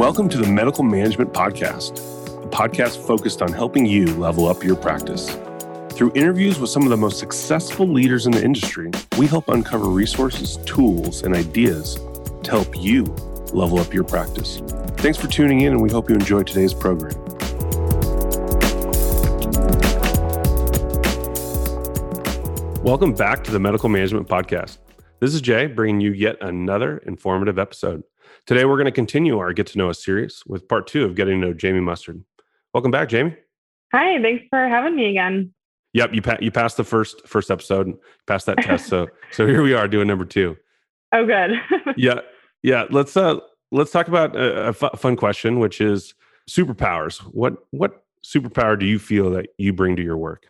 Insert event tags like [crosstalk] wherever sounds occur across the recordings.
Welcome to the Medical Management Podcast, a podcast focused on helping you level up your practice. Through interviews with some of the most successful leaders in the industry, we help uncover resources, tools, and ideas to help you level up your practice. Thanks for tuning in, and we hope you enjoy today's program. Welcome back to the Medical Management Podcast. This is Jay bringing you yet another informative episode. Today, we're going to continue our Get to Know Us series with part two of getting to know Jamie Mustard. Welcome back, Jamie. Hi, thanks for having me again. Yep, you pa- you passed the first first episode, passed that test. So [laughs] so here we are doing number two. Oh, good. [laughs] yeah, yeah. Let's uh let's talk about a, a f- fun question, which is superpowers. What what superpower do you feel that you bring to your work?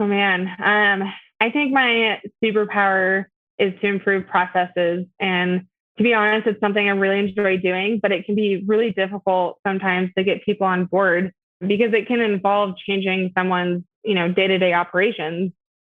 Oh man, um, I think my superpower is to improve processes and to be honest, it's something I really enjoy doing, but it can be really difficult sometimes to get people on board because it can involve changing someone's, you know, day-to-day operations.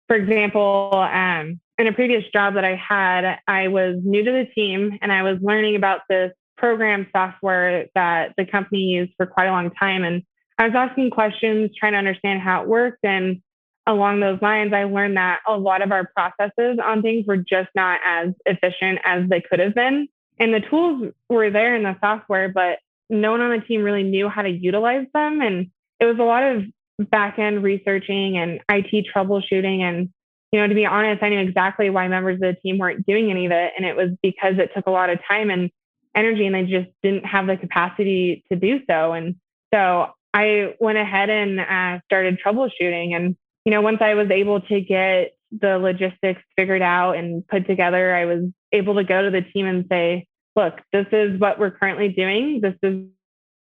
For example, um, in a previous job that I had, I was new to the team and I was learning about this program software that the company used for quite a long time. And I was asking questions, trying to understand how it worked. And along those lines, I learned that a lot of our processes on things were just not as efficient as they could have been. And the tools were there in the software, but no one on the team really knew how to utilize them. And it was a lot of back end researching and IT troubleshooting. And, you know, to be honest, I knew exactly why members of the team weren't doing any of it. And it was because it took a lot of time and energy and they just didn't have the capacity to do so. And so I went ahead and uh, started troubleshooting and you know, once I was able to get the logistics figured out and put together, I was able to go to the team and say, look, this is what we're currently doing. This is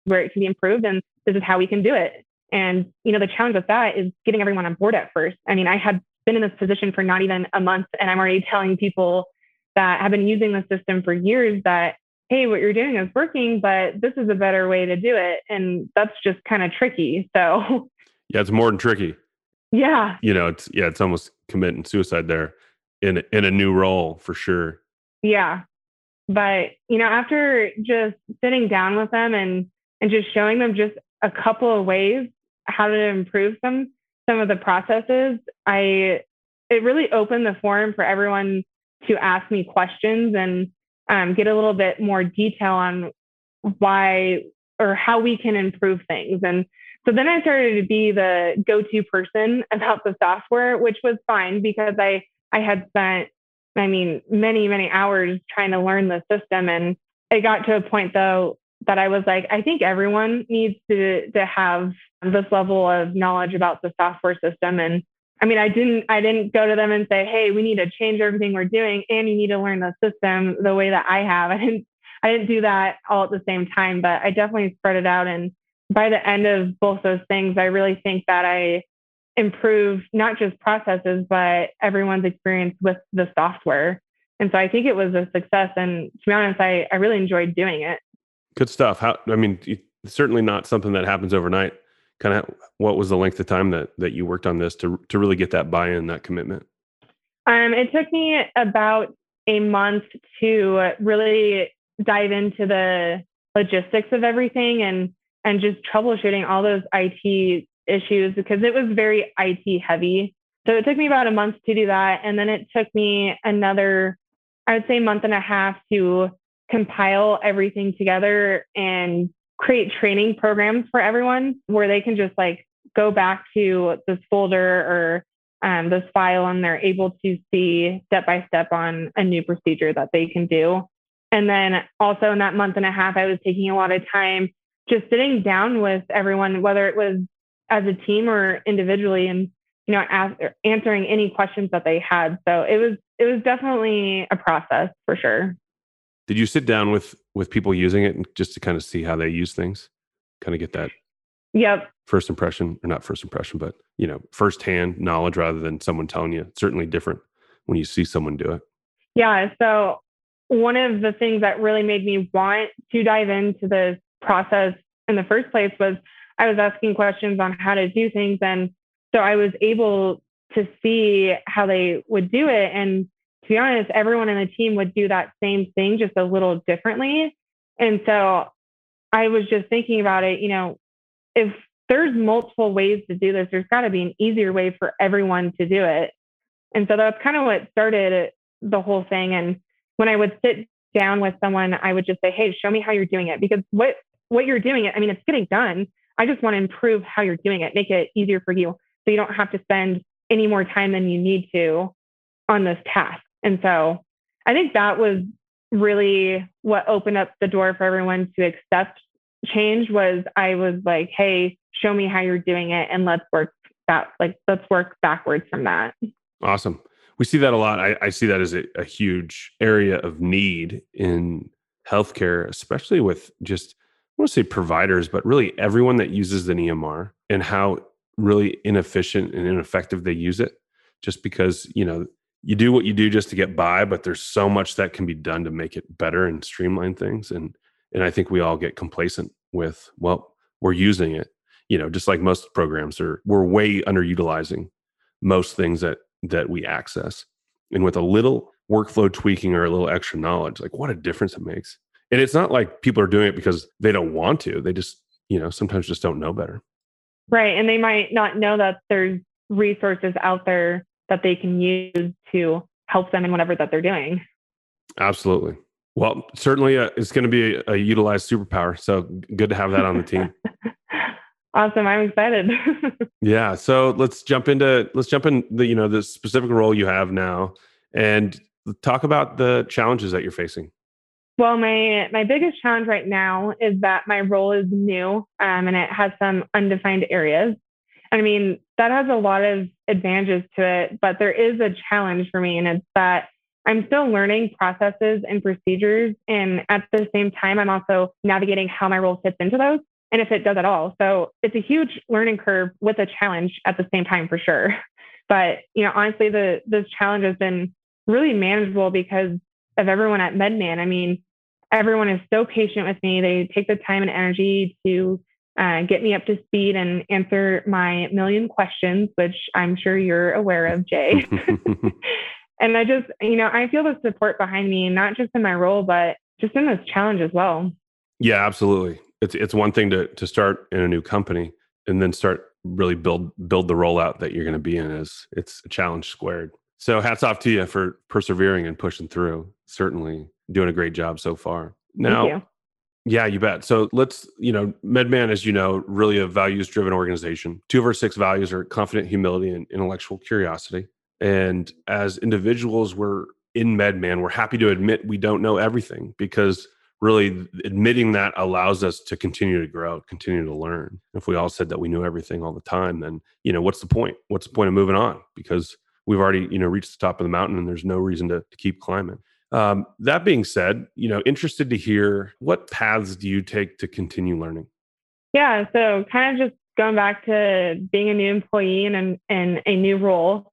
where it can be improved and this is how we can do it. And, you know, the challenge with that is getting everyone on board at first. I mean, I had been in this position for not even a month and I'm already telling people that have been using the system for years that, hey, what you're doing is working, but this is a better way to do it. And that's just kind of tricky. So, yeah, it's more than tricky. Yeah. You know, it's yeah, it's almost committing suicide there in in a new role for sure. Yeah. But, you know, after just sitting down with them and and just showing them just a couple of ways how to improve some some of the processes, I it really opened the forum for everyone to ask me questions and um, get a little bit more detail on why or how we can improve things. And so then I started to be the go-to person about the software, which was fine because I I had spent, I mean, many many hours trying to learn the system, and it got to a point though that I was like, I think everyone needs to to have this level of knowledge about the software system. And I mean, I didn't I didn't go to them and say, hey, we need to change everything we're doing, and you need to learn the system the way that I have. [laughs] I didn't I didn't do that all at the same time, but I definitely spread it out and by the end of both those things, I really think that I improved not just processes, but everyone's experience with the software. And so I think it was a success. And to be honest, I, I really enjoyed doing it. Good stuff. How, I mean, certainly not something that happens overnight. Kind of what was the length of time that, that you worked on this to, to really get that buy in, that commitment? Um, it took me about a month to really dive into the logistics of everything and and just troubleshooting all those IT issues because it was very IT heavy. So it took me about a month to do that. And then it took me another, I would say, month and a half to compile everything together and create training programs for everyone where they can just like go back to this folder or um, this file and they're able to see step by step on a new procedure that they can do. And then also in that month and a half, I was taking a lot of time just sitting down with everyone, whether it was as a team or individually, and you know, ask, answering any questions that they had. So it was it was definitely a process for sure. Did you sit down with with people using it and just to kind of see how they use things, kind of get that? Yep. First impression, or not first impression, but you know, firsthand knowledge rather than someone telling you. It's certainly different when you see someone do it. Yeah. So one of the things that really made me want to dive into this process in the first place was I was asking questions on how to do things. And so I was able to see how they would do it. And to be honest, everyone in the team would do that same thing just a little differently. And so I was just thinking about it, you know, if there's multiple ways to do this, there's got to be an easier way for everyone to do it. And so that's kind of what started the whole thing. And when I would sit down with someone, I would just say, Hey, show me how you're doing it. Because what, what you're doing it, I mean, it's getting done. I just want to improve how you're doing it, make it easier for you. So you don't have to spend any more time than you need to on this task. And so I think that was really what opened up the door for everyone to accept change was I was like, hey, show me how you're doing it and let's work that like let's work backwards from that. Awesome. We see that a lot. I, I see that as a, a huge area of need in healthcare, especially with just want to say providers, but really everyone that uses an EMR and how really inefficient and ineffective they use it. Just because, you know, you do what you do just to get by, but there's so much that can be done to make it better and streamline things. And and I think we all get complacent with, well, we're using it. You know, just like most programs are we're way underutilizing most things that that we access. And with a little workflow tweaking or a little extra knowledge, like what a difference it makes. And it's not like people are doing it because they don't want to. They just, you know, sometimes just don't know better. Right. And they might not know that there's resources out there that they can use to help them in whatever that they're doing. Absolutely. Well, certainly uh, it's going to be a, a, utilized superpower. So good to have that on the team. [laughs] awesome. I'm excited. [laughs] yeah. So let's jump into, let's jump in the, you know, the specific role you have now and talk about the challenges that you're facing. Well, my my biggest challenge right now is that my role is new um, and it has some undefined areas. And I mean, that has a lot of advantages to it, but there is a challenge for me, and it's that I'm still learning processes and procedures. And at the same time, I'm also navigating how my role fits into those and if it does at all. So it's a huge learning curve with a challenge at the same time for sure. But you know, honestly, the this challenge has been really manageable because of everyone at MedMan. I mean, everyone is so patient with me. They take the time and energy to uh, get me up to speed and answer my million questions, which I'm sure you're aware of, Jay. [laughs] [laughs] and I just, you know, I feel the support behind me, not just in my role, but just in this challenge as well. Yeah, absolutely. It's it's one thing to to start in a new company and then start really build build the rollout that you're going to be in is it's a challenge squared. So hats off to you for persevering and pushing through. Certainly doing a great job so far. Now, yeah, you bet. So let's, you know, MedMan, as you know, really a values driven organization. Two of our six values are confident humility and intellectual curiosity. And as individuals, we're in MedMan, we're happy to admit we don't know everything because really admitting that allows us to continue to grow, continue to learn. If we all said that we knew everything all the time, then, you know, what's the point? What's the point of moving on? Because we've already, you know, reached the top of the mountain and there's no reason to, to keep climbing. Um, that being said, you know, interested to hear what paths do you take to continue learning? Yeah, so kind of just going back to being a new employee and in a new role,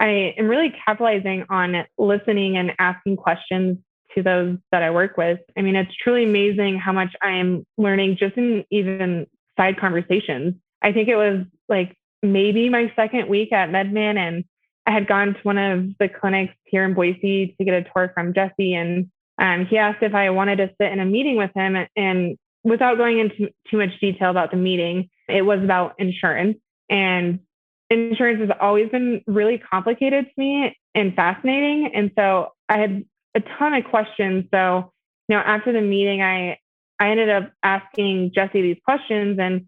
I am really capitalizing on listening and asking questions to those that I work with. I mean, it's truly amazing how much I'm learning just in even side conversations. I think it was like maybe my second week at MedMan and I had gone to one of the clinics here in Boise to get a tour from Jesse, and um, he asked if I wanted to sit in a meeting with him. And without going into too much detail about the meeting, it was about insurance. And insurance has always been really complicated to me and fascinating. And so I had a ton of questions. So, you know, after the meeting, I I ended up asking Jesse these questions and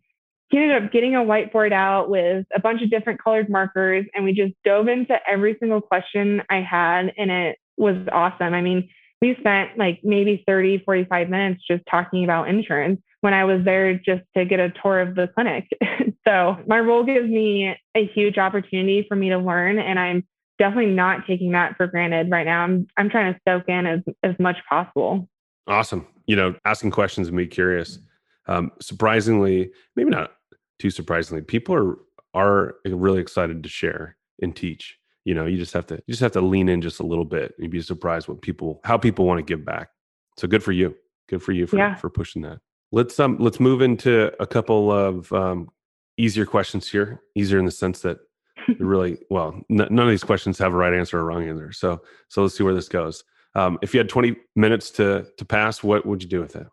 he ended up getting a whiteboard out with a bunch of different colored markers and we just dove into every single question I had and it was awesome. I mean, we spent like maybe 30, 45 minutes just talking about insurance when I was there just to get a tour of the clinic. [laughs] so my role gives me a huge opportunity for me to learn and I'm definitely not taking that for granted right now. I'm I'm trying to soak in as as much possible. Awesome. You know, asking questions and be curious. Um, surprisingly, maybe not too surprisingly, people are are really excited to share and teach. You know, you just have to you just have to lean in just a little bit. You'd be surprised what people how people want to give back. So good for you. Good for you for yeah. for pushing that. Let's um let's move into a couple of um easier questions here. Easier in the sense that [laughs] really well n- none of these questions have a right answer or wrong answer. So so let's see where this goes. Um, if you had 20 minutes to to pass, what would you do with it?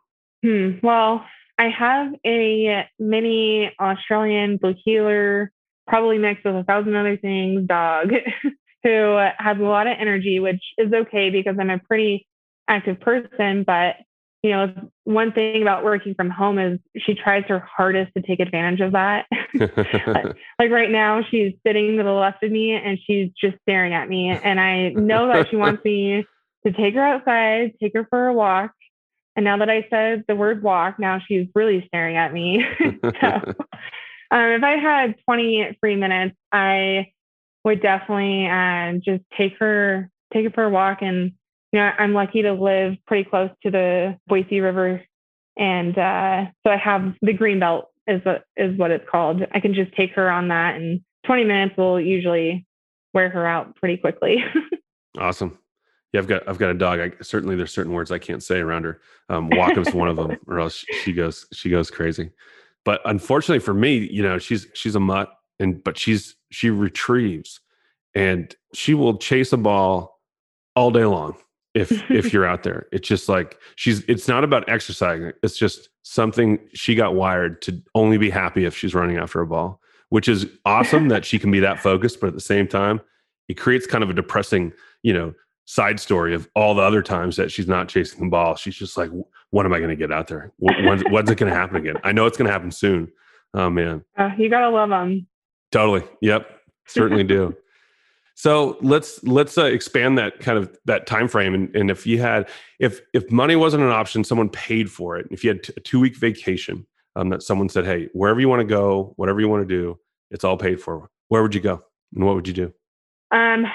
Hmm. Well, I have a mini Australian blue heeler, probably mixed with a thousand other things, dog [laughs] who has a lot of energy, which is okay because I'm a pretty active person. But, you know, one thing about working from home is she tries her hardest to take advantage of that. [laughs] like right now, she's sitting to the left of me and she's just staring at me. And I know that she wants [laughs] me to take her outside, take her for a walk. And now that I said the word walk, now she's really staring at me. [laughs] so [laughs] um, if I had 20 free minutes, I would definitely uh, just take her take her for a walk. And you know, I'm lucky to live pretty close to the Boise River, and uh, so I have the green belt is what is what it's called. I can just take her on that, and 20 minutes will usually wear her out pretty quickly. [laughs] awesome. Yeah, I've got I've got a dog. I certainly there's certain words I can't say around her. Um, is one of them, [laughs] or else she goes she goes crazy. But unfortunately for me, you know, she's she's a mutt, and but she's she retrieves, and she will chase a ball all day long if if [laughs] you're out there. It's just like she's. It's not about exercising. It's just something she got wired to only be happy if she's running after a ball, which is awesome that she can be that focused. But at the same time, it creates kind of a depressing, you know, side story of all the other times that she's not chasing the ball. She's just like, when am I going to get out there? When's, when's it going to happen again? I know it's going to happen soon. Oh man. Uh, you got to love them. Totally. Yep. Certainly do. [laughs] So let's let's uh, expand that kind of that time frame. And, and if you had if if money wasn't an option, someone paid for it. If you had t- a two week vacation, um, that someone said, "Hey, wherever you want to go, whatever you want to do, it's all paid for." Where would you go, and what would you do? Um,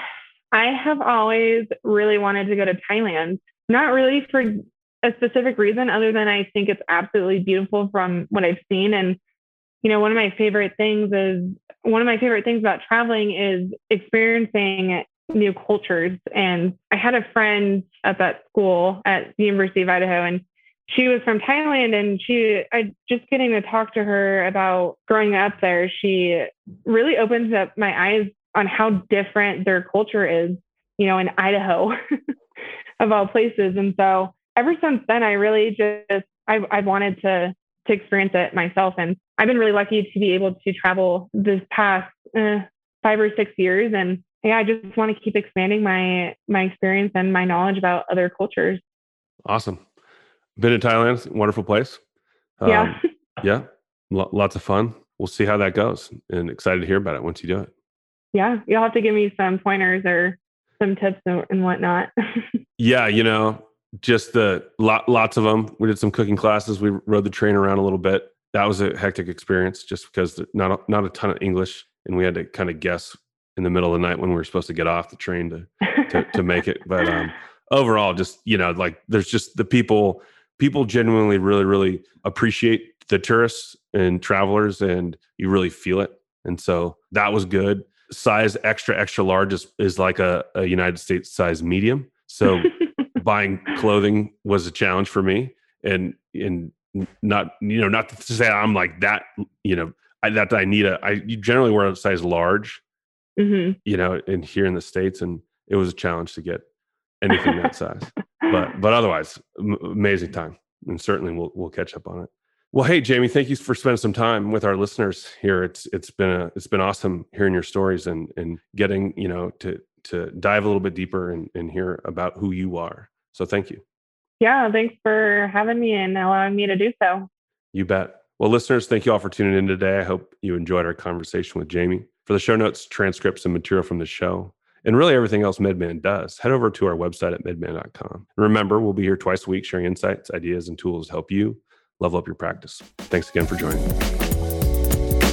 I have always really wanted to go to Thailand. Not really for a specific reason, other than I think it's absolutely beautiful from what I've seen. And, you know, one of my favorite things is one of my favorite things about traveling is experiencing new cultures. And I had a friend at that school at the University of Idaho, and she was from Thailand and she I just getting to talk to her about growing up there, she really opens up my eyes on how different their culture is, you know, in Idaho [laughs] of all places. And so ever since then, I really just I I wanted to to experience it myself, and I've been really lucky to be able to travel this past uh, five or six years, and yeah, I just want to keep expanding my my experience and my knowledge about other cultures. Awesome. Been to Thailand, wonderful place. Um, yeah, [laughs] yeah, lots of fun. We'll see how that goes, and excited to hear about it once you do it yeah, you'll have to give me some pointers or some tips and whatnot. [laughs] yeah, you know, just the lot, lots of them. We did some cooking classes. We rode the train around a little bit. That was a hectic experience, just because not a, not a ton of English, and we had to kind of guess in the middle of the night when we were supposed to get off the train to to, to make it. But um, overall, just you know, like there's just the people. People genuinely really, really appreciate the tourists and travelers, and you really feel it. And so that was good size extra extra large is, is like a, a United States size medium. So [laughs] buying clothing was a challenge for me, and and not you know not to say I'm like that you know I, that I need a I generally wear a size large, mm-hmm. you know, in here in the states, and it was a challenge to get anything that size. But but otherwise, m- amazing time, and certainly we'll we'll catch up on it. Well, hey Jamie, thank you for spending some time with our listeners here. It's it's been a it's been awesome hearing your stories and and getting you know to to dive a little bit deeper and, and hear about who you are. So thank you. Yeah, thanks for having me and allowing me to do so. You bet. Well, listeners, thank you all for tuning in today. I hope you enjoyed our conversation with Jamie. For the show notes, transcripts, and material from the show, and really everything else MedMan does, head over to our website at medman.com. remember, we'll be here twice a week sharing insights, ideas, and tools to help you level up your practice. Thanks again for joining.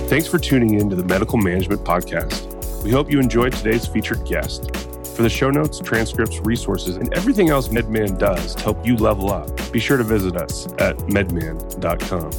Thanks for tuning in to the Medical Management Podcast. We hope you enjoyed today's featured guest. For the show notes, transcripts, resources, and everything else MedMan does to help you level up, be sure to visit us at medman.com.